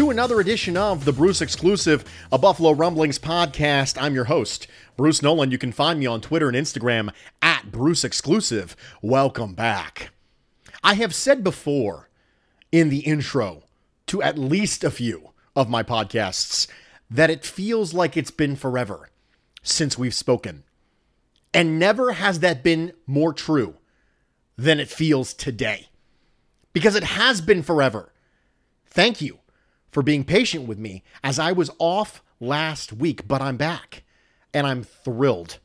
to another edition of the Bruce Exclusive, a Buffalo Rumblings podcast. I'm your host, Bruce Nolan. You can find me on Twitter and Instagram at Bruce Exclusive. Welcome back. I have said before in the intro to at least a few of my podcasts that it feels like it's been forever since we've spoken. And never has that been more true than it feels today. Because it has been forever. Thank you for being patient with me as I was off last week, but I'm back. And I'm thrilled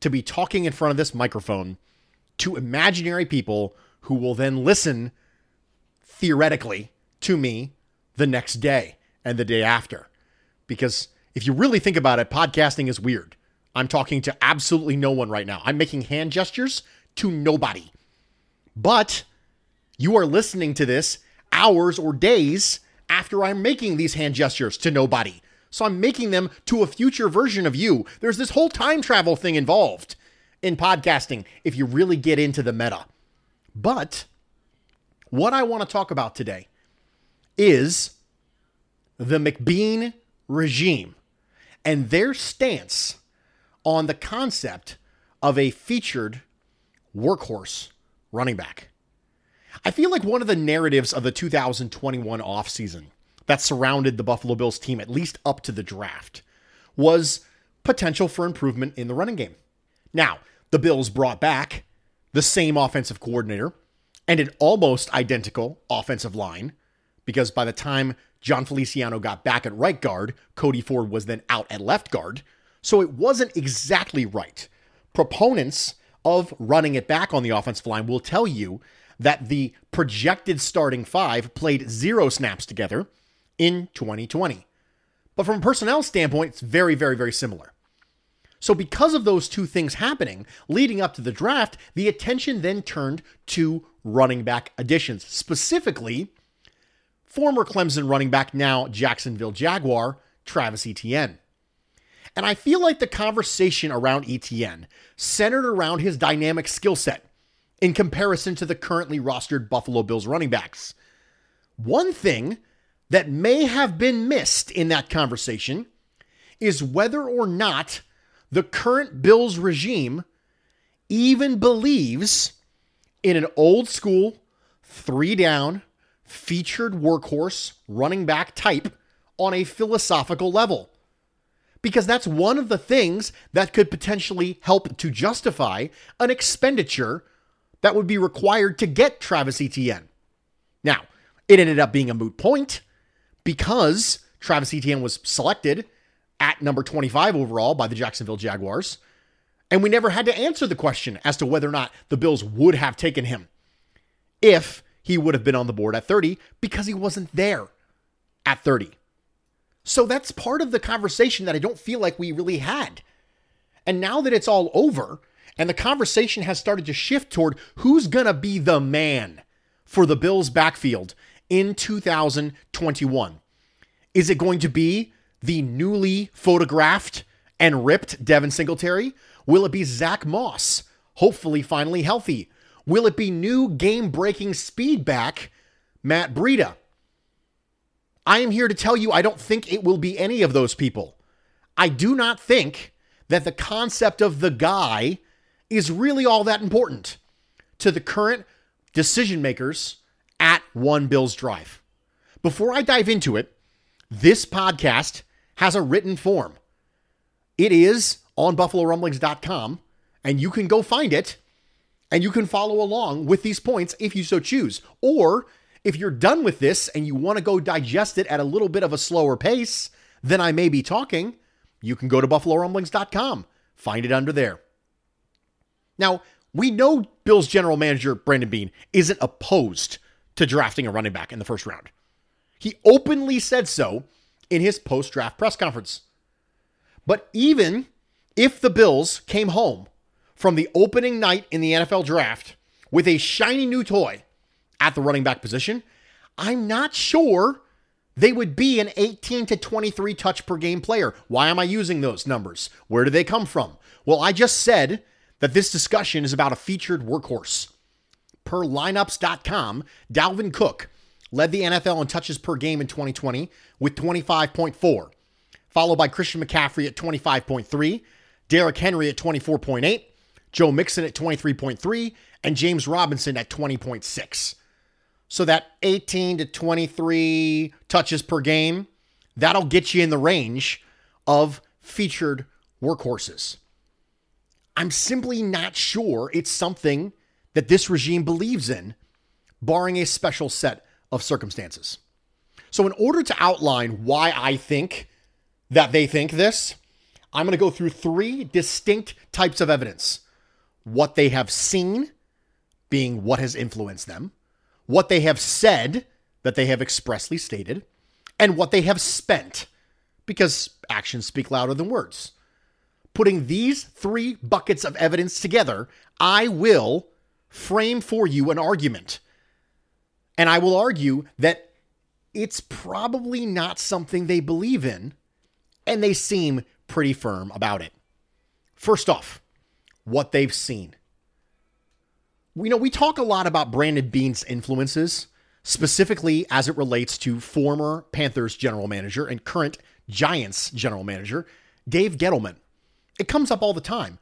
to be talking in front of this microphone to imaginary people who will then listen theoretically to me the next day and the day after. Because if you really think about it, podcasting is weird. I'm talking to absolutely no one right now. I'm making hand gestures to nobody. But you are listening to this hours or days after I'm making these hand gestures to nobody. So I'm making them to a future version of you. There's this whole time travel thing involved in podcasting if you really get into the meta. But what I want to talk about today is the McBeane regime and their stance on the concept of a featured workhorse running back. I feel like one of the narratives of the 2021 offseason that surrounded the Buffalo Bills team, at least up to the draft, was potential for improvement in the running game. Now, the Bills brought back the same offensive coordinator and an almost identical offensive line because by the time Jon Feliciano got back at right guard, Cody Ford was then out at left guard. So it wasn't exactly right. Proponents of running it back on the offensive line will tell you that the projected starting five played zero snaps together in 2020. But from a personnel standpoint, it's very, very, very similar. So, because of those two things happening leading up to the draft, the attention then turned to running back additions, specifically former Clemson running back, now Jacksonville Jaguar, Travis Etienne. And I feel like the conversation around Etienne centered around his dynamic skill set in comparison to the currently rostered Buffalo Bills running backs. One thing that may have been missed in that conversation is whether or not the current Bills regime even believes in an old school, three down, featured workhorse running back type on a philosophical level. Because that's one of the things that could potentially help to justify an expenditure that would be required to get Travis Etienne. Now, it ended up being a moot point because Travis Etienne was selected at number 25 overall by the Jacksonville Jaguars. And we never had to answer the question as to whether or not the Bills would have taken him if he would have been on the board at 30 because he wasn't there at 30. So that's part of the conversation that I don't feel like we really had. And now that it's all over and the conversation has started to shift toward who's going to be the man for the Bills backfield in 2021, is it going to be the newly photographed and ripped Devin Singletary? Will it be Zach Moss, hopefully finally healthy? Will it be new game breaking speed back, Matt Breida? I am here to tell you I don't think it will be any of those people. I do not think that the concept of the guy is really all that important to the current decision makers at One Bills Drive. Before I dive into it, this podcast has a written form. It is on buffalorumblings.com, and you can go find it and you can follow along with these points if you so choose. Or if you're done with this and you want to go digest it at a little bit of a slower pace than I may be talking, you can go to buffalorumblings.com. Find it under there. Now, we know Bills general manager Brandon Beane, isn't opposed to drafting a running back in the first round. He openly said so in his post draft press conference. But even if the Bills came home from the opening night in the NFL draft with a shiny new toy at the running back position, I'm not sure they would be an 18 to 23 touch per game player. Why am I using those numbers? Where do they come from? Well, I just said that this discussion is about a featured workhorse. Per lineups.com, Dalvin Cook led the NFL in touches per game in 2020 with 25.4, followed by Christian McCaffrey at 25.3, Derrick Henry at 24.8, Joe Mixon at 23.3, and James Robinson at 20.6. So that 18 to 23 touches per game, that'll get you in the range of featured workhorses. I'm simply not sure it's something that this regime believes in, barring a special set of circumstances. So, in order to outline why I think that they think this, I'm going to go through three distinct types of evidence what they have seen, being what has influenced them, what they have said that they have expressly stated, and what they have spent, because actions speak louder than words. Putting these three buckets of evidence together, I will frame for you an argument. And I will argue that it's probably not something they believe in, and they seem pretty firm about it. First off, what they've seen. We know we talk a lot about Brandon Beane's influences, specifically as it relates to former Panthers general manager and current Giants general manager, Dave Gettleman. It comes up all the time.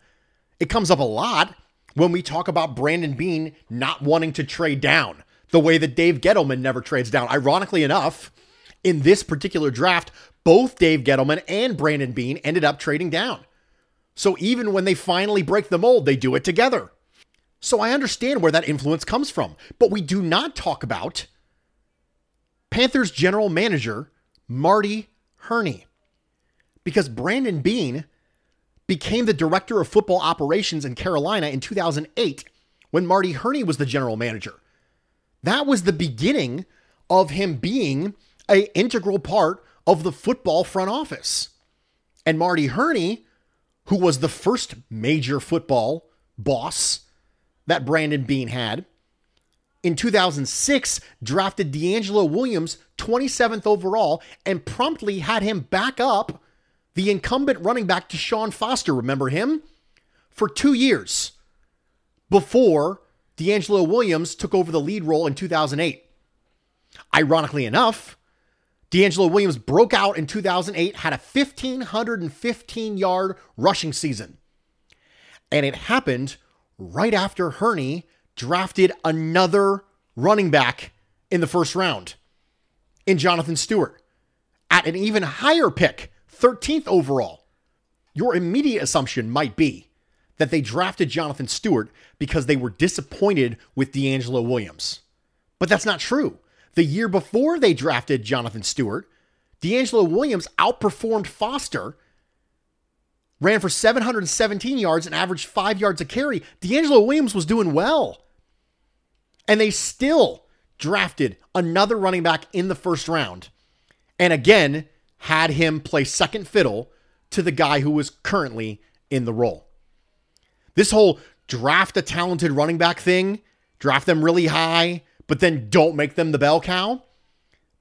It comes up a lot when we talk about Brandon Beane not wanting to trade down the way that Dave Gettleman never trades down. Ironically enough, in this particular draft, both Dave Gettleman and Brandon Beane ended up trading down. So even when they finally break the mold, they do it together. So I understand where that influence comes from. But we do not talk about Panthers general manager Marty Hurney Because Brandon Beane became the director of football operations in Carolina in 2008 when Marty Hurney was the general manager. That was the beginning of him being a integral part of the football front office. And Marty Hurney, who was the first major football boss that Brandon Beane had, in 2006 drafted DeAngelo Williams 27th overall and promptly had him back up the incumbent running back Deshaun Foster, remember him? For two years before DeAngelo Williams took over the lead role in 2008. Ironically enough, DeAngelo Williams broke out in 2008, had a 1,515 yard rushing season. And it happened right after Hurney drafted another running back in the first round in Jonathan Stewart at an even higher pick, 13th overall. Your immediate assumption might be that they drafted Jonathan Stewart because they were disappointed with DeAngelo Williams. But that's not true. The year before they drafted Jonathan Stewart, DeAngelo Williams outperformed Foster, ran for 717 yards and averaged five yards a carry. DeAngelo Williams was doing well. And they still drafted another running back in the first round. And again, had him play second fiddle to the guy who was currently in the role. This whole draft a talented running back thing, draft them really high, but then don't make them the bell cow.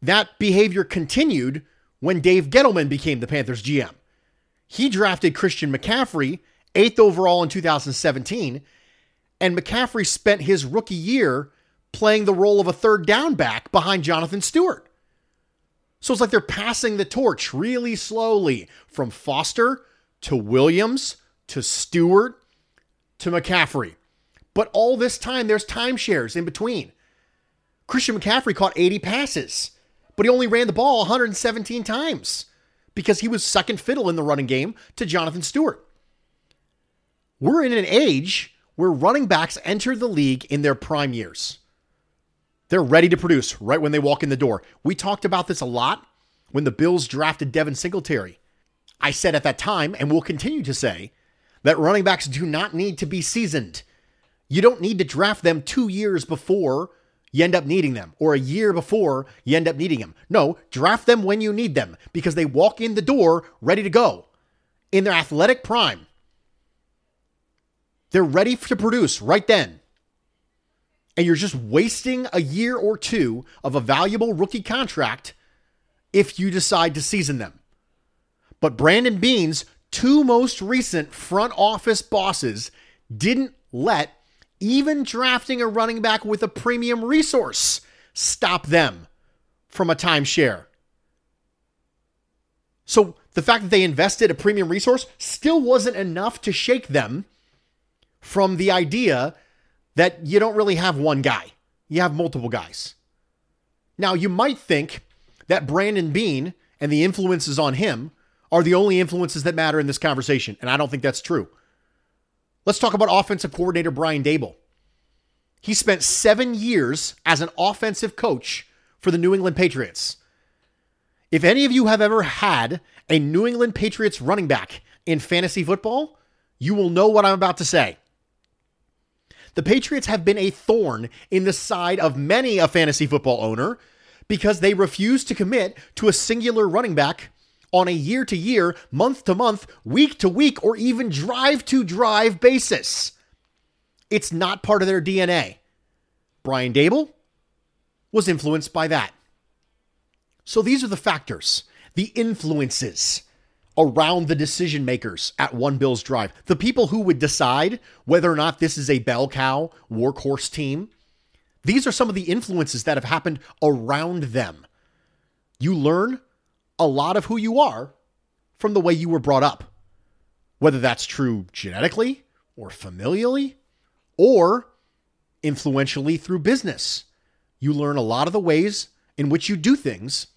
That behavior continued when Dave Gettleman became the Panthers GM. He drafted Christian McCaffrey eighth overall in 2017, and McCaffrey spent his rookie year playing the role of a third down back behind Jonathan Stewart. So it's like they're passing the torch really slowly from Foster to Williams to Stewart to McCaffrey. But all this time, there's timeshares in between. Christian McCaffrey caught 80 passes, but he only ran the ball 117 times because he was second fiddle in the running game to Jonathan Stewart. We're in an age where running backs enter the league in their prime years. They're ready to produce right when they walk in the door. We talked about this a lot when the Bills drafted Devin Singletary. I said at that time, and will continue to say, that running backs do not need to be seasoned. You don't need to draft them two years before you end up needing them or a year before you end up needing them. No, draft them when you need them because they walk in the door ready to go in their athletic prime. They're ready to produce right then. And you're just wasting a year or two of a valuable rookie contract if you decide to season them. But Brandon Beane's two most recent front office bosses didn't let even drafting a running back with a premium resource stop them from a timeshare. So the fact that they invested a premium resource still wasn't enough to shake them from the idea that you don't really have one guy, you have multiple guys. Now, you might think that Brandon Beane and the influences on him are the only influences that matter in this conversation, and I don't think that's true. Let's talk about offensive coordinator Brian Daboll. He spent seven years as an offensive coach for the New England Patriots. If any of you have ever had a New England Patriots running back in fantasy football, you will know what I'm about to say. The Patriots have been a thorn in the side of many a fantasy football owner because they refuse to commit to a singular running back on a year to year, month to month, week to week, or even drive to drive basis. It's not part of their DNA. Brian Daboll was influenced by that. So these are the factors, the influences around the decision makers at One Bills Drive, the people who would decide whether or not this is a bell cow workhorse team. These are some of the influences that have happened around them. You learn a lot of who you are from the way you were brought up, whether that's true genetically or familially or influentially through business. You learn a lot of the ways in which you do things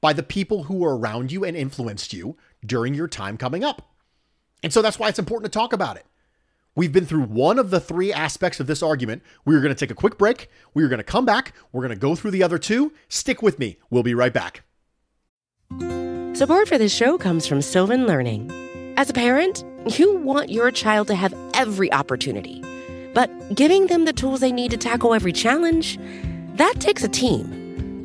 by the people who are around you and influenced you during your time coming up. And so that's why it's important to talk about it. We've been through one of the three aspects of this argument. We are going to take a quick break. We are going to come back. We're going to go through the other two. Stick with me. We'll be right back. Support for this show comes from Sylvan Learning. As a parent, you want your child to have every opportunity, but giving them the tools they need to tackle every challenge, that takes a team.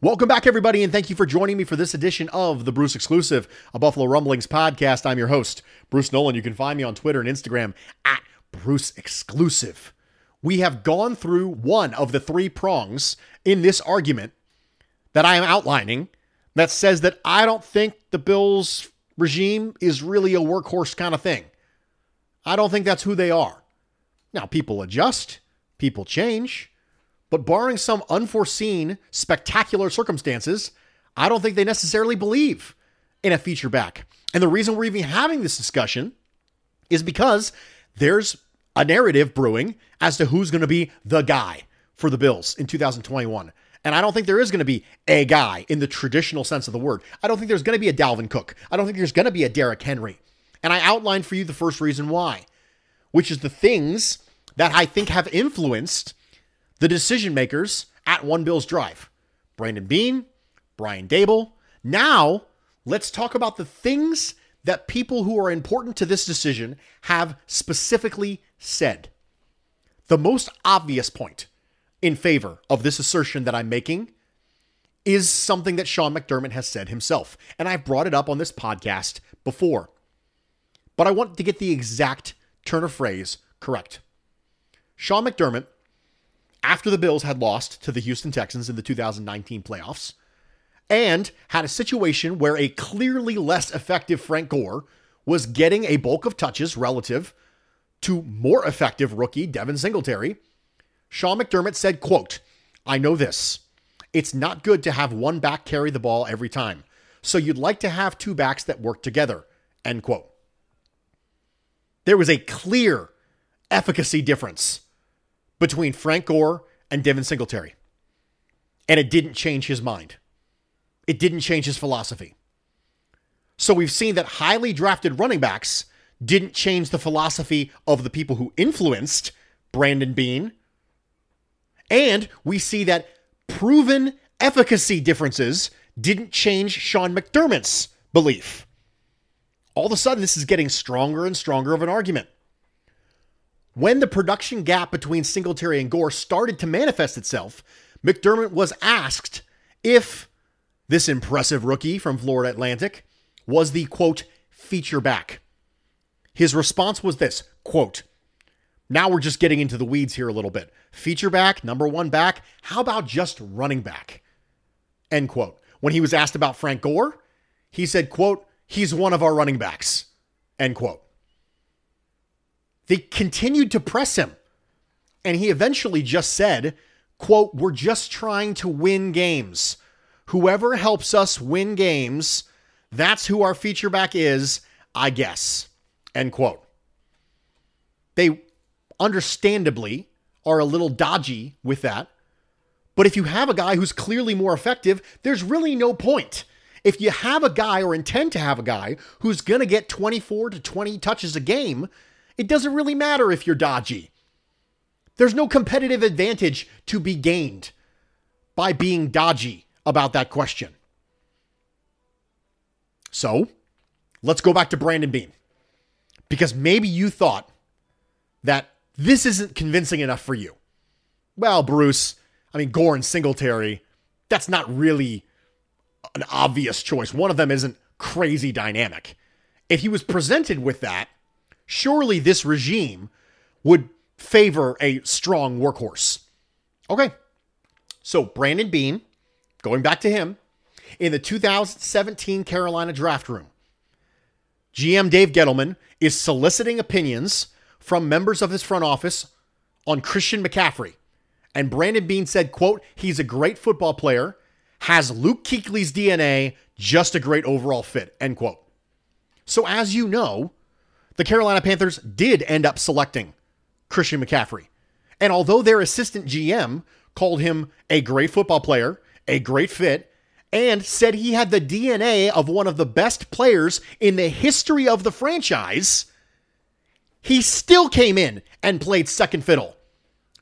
Welcome back, everybody, and thank you for joining me for this edition of the Bruce Exclusive, a Buffalo Rumblings podcast. I'm your host, Bruce Nolan. You can find me on Twitter and Instagram at Bruce Exclusive. We have gone through one of the three prongs in this argument that I am outlining that says that I don't think the Bills regime is really a workhorse kind of thing. I don't think that's who they are. Now, people adjust, people change. But barring some unforeseen, spectacular circumstances, I don't think they necessarily believe in a feature back. And the reason we're even having this discussion is because there's a narrative brewing as to who's going to be the guy for the Bills in 2021. And I don't think there is going to be a guy in the traditional sense of the word. I don't think there's going to be a Dalvin Cook. I don't think there's going to be a Derrick Henry. And I outlined for you the first reason why, which is the things that I think have influenced the decision makers at One Bills Drive. Brandon Beane, Brian Daboll. Now, let's talk about the things that people who are important to this decision have specifically said. The most obvious point in favor of this assertion that I'm making is something that Sean McDermott has said himself. And I've brought it up on this podcast before. But I want to get the exact turn of phrase correct. Sean McDermott, after the Bills had lost to the Houston Texans in the 2019 playoffs, and had a situation where a clearly less effective Frank Gore was getting a bulk of touches relative to more effective rookie Devin Singletary, Sean McDermott said, quote, I know this. It's not good to have one back carry the ball every time. So you'd like to have two backs that work together. End quote. There was a clear efficacy difference between Frank Gore and Devin Singletary. And it didn't change his mind. It didn't change his philosophy. So we've seen that highly drafted running backs didn't change the philosophy of the people who influenced Brandon Beane. and we see that proven efficacy differences didn't change Sean McDermott's belief. All of a sudden, this is getting stronger and stronger of an argument. When the production gap between Singletary and Gore started to manifest itself, McDermott was asked if this impressive rookie from Florida Atlantic was the quote feature back. His response was this quote, now we're just getting into the weeds here a little bit. Feature back, number one back. How about just running back? End quote. When he was asked about Frank Gore, he said, quote, he's one of our running backs. End quote. They continued to press him. And he eventually just said, quote, we're just trying to win games. Whoever helps us win games, that's who our feature back is, I guess. End quote. They understandably are a little dodgy with that. But if you have a guy who's clearly more effective, there's really no point. If you have a guy or intend to have a guy who's going to get 24 to 20 touches a game, it doesn't really matter if you're dodgy. There's no competitive advantage to be gained by being dodgy about that question. So, let's go back to Brandon Beane. Because maybe you thought that this isn't convincing enough for you. Well, Bruce, I mean, Gore and Singletary, that's not really an obvious choice. One of them isn't crazy dynamic. If he was presented with that, surely this regime would favor a strong workhorse. Okay. So, Brandon Beane, going back to him, in the 2017 Carolina draft room, GM Dave Gettleman is soliciting opinions from members of his front office on Christian McCaffrey. And Brandon Beane said, quote, he's a great football player, has Luke Kuechly's DNA, just a great overall fit, end quote. So as you know, the Carolina Panthers did end up selecting Christian McCaffrey. And although their assistant GM called him a great football player, a great fit, and said he had the DNA of one of the best players in the history of the franchise, he still came in and played second fiddle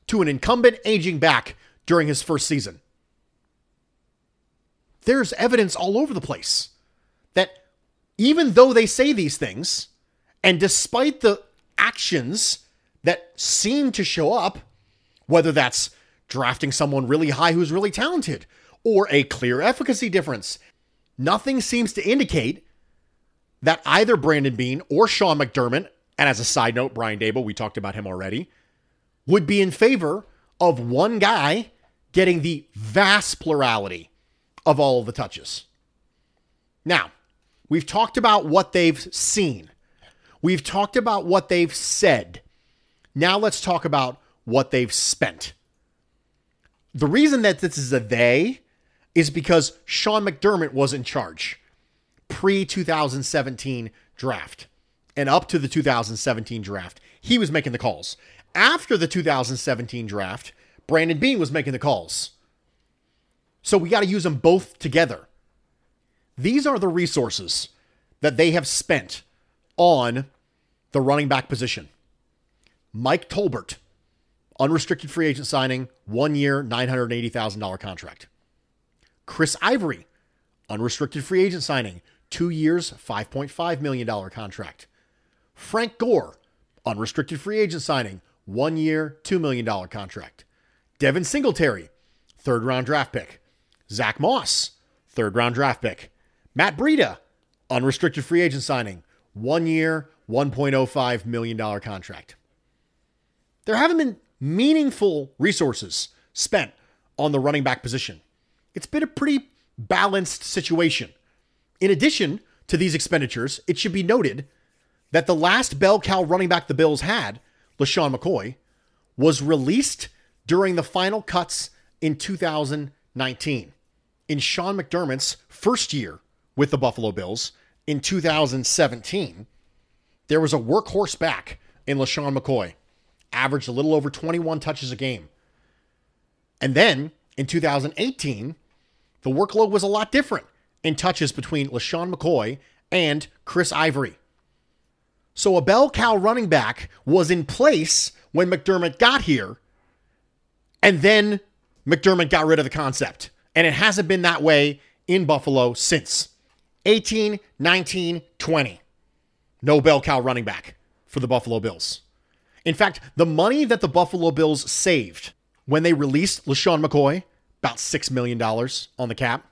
to an incumbent aging back during his first season. There's evidence all over the place that even though they say these things, and despite the actions that seem to show up, whether that's drafting someone really high who's really talented or a clear efficacy difference, nothing seems to indicate that either Brandon Beane or Sean McDermott and as a side note, Brian Daboll, we talked about him already, would be in favor of one guy getting the vast plurality of all of the touches. Now, we've talked about what they've seen. We've talked about what they've said. Now let's talk about what they've spent. The reason that this is a they is because Sean McDermott was in charge pre 2017 draft. and up to the 2017 draft, he was making the calls. After the 2017 draft, Brandon Beane was making the calls. So we got to use them both together. These are the resources that they have spent on the running back position. Mike Tolbert, unrestricted free agent signing, one year, $980,000 contract. Chris Ivory, unrestricted free agent signing, two years, $5.5 million contract. Frank Gore, unrestricted free agent signing, one year, $2 million contract. Devin Singletary, third round draft pick. Zach Moss, third round draft pick. Matt Breida, unrestricted free agent signing, one year, $1.05 million contract. There haven't been meaningful resources spent on the running back position. It's been a pretty balanced situation. In addition to these expenditures, it should be noted that the last bell cow running back the Bills had, LeSean McCoy, was released during the final cuts in 2019. In Sean McDermott's first year with the Buffalo Bills in 2017, there was a workhorse back in LeSean McCoy, averaged a little over 21 touches a game. And then in 2018, the workload was a lot different in touches between LeSean McCoy and Chris Ivory. So a bell cow running back was in place when McDermott got here, and then McDermott got rid of the concept. And it hasn't been that way in Buffalo since 18, 19, 20. No bell cow running back for the Buffalo Bills. In fact, the money that the Buffalo Bills saved when they released LeSean McCoy, about $6 million on the cap,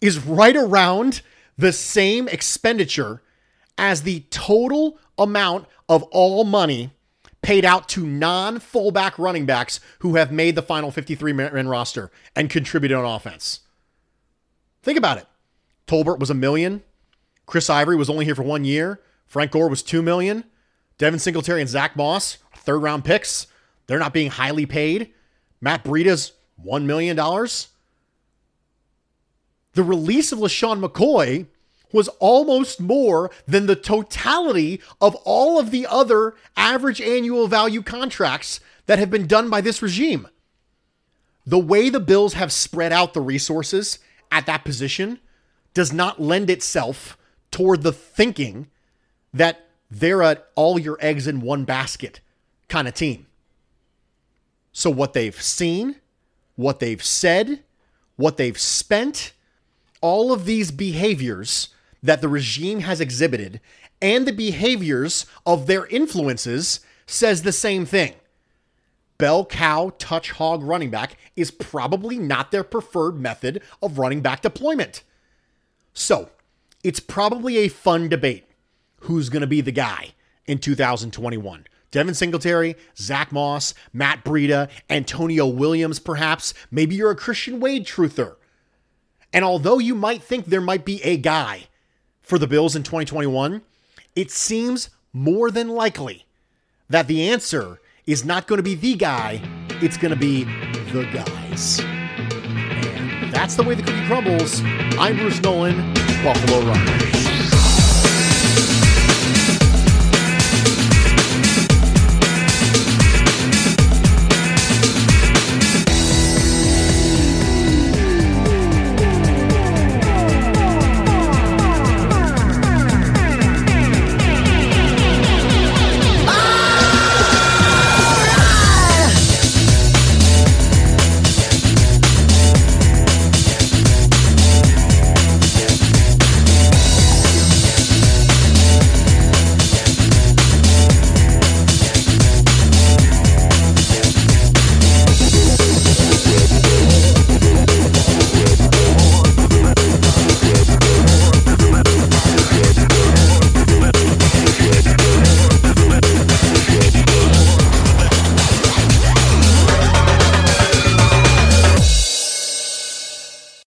is right around the same expenditure as the total amount of all money paid out to non fullback running backs who have made the final 53 man roster and contributed on offense. Think about it. Tolbert was a million. Chris Ivory was only here for one year. Frank Gore was two million. Devin Singletary and Zach Moss, third round picks. They're not being highly paid. Matt Breida's $1 million. The release of LeSean McCoy was almost more than the totality of all of the other average annual value contracts that have been done by this regime. The way the Bills have spread out the resources at that position does not lend itself toward the thinking that they're a all your eggs in one basket kind of team. So, what they've seen, what they've said, what they've spent, all of these behaviors that the regime has exhibited and the behaviors of their influences says the same thing. Bell cow touch hog running back is probably not their preferred method of running back deployment. So, it's probably a fun debate who's going to be the guy in 2021. Devin Singletary, Zach Moss, Matt Breida, Antonio Williams, perhaps. Maybe you're a Christian Wade truther. And although you might think there might be a guy for the Bills in 2021, it seems more than likely that the answer is not going to be the guy, it's going to be the guys. And that's the way the cookie crumbles. I'm Bruce Nolan, Buffalo Rumblings.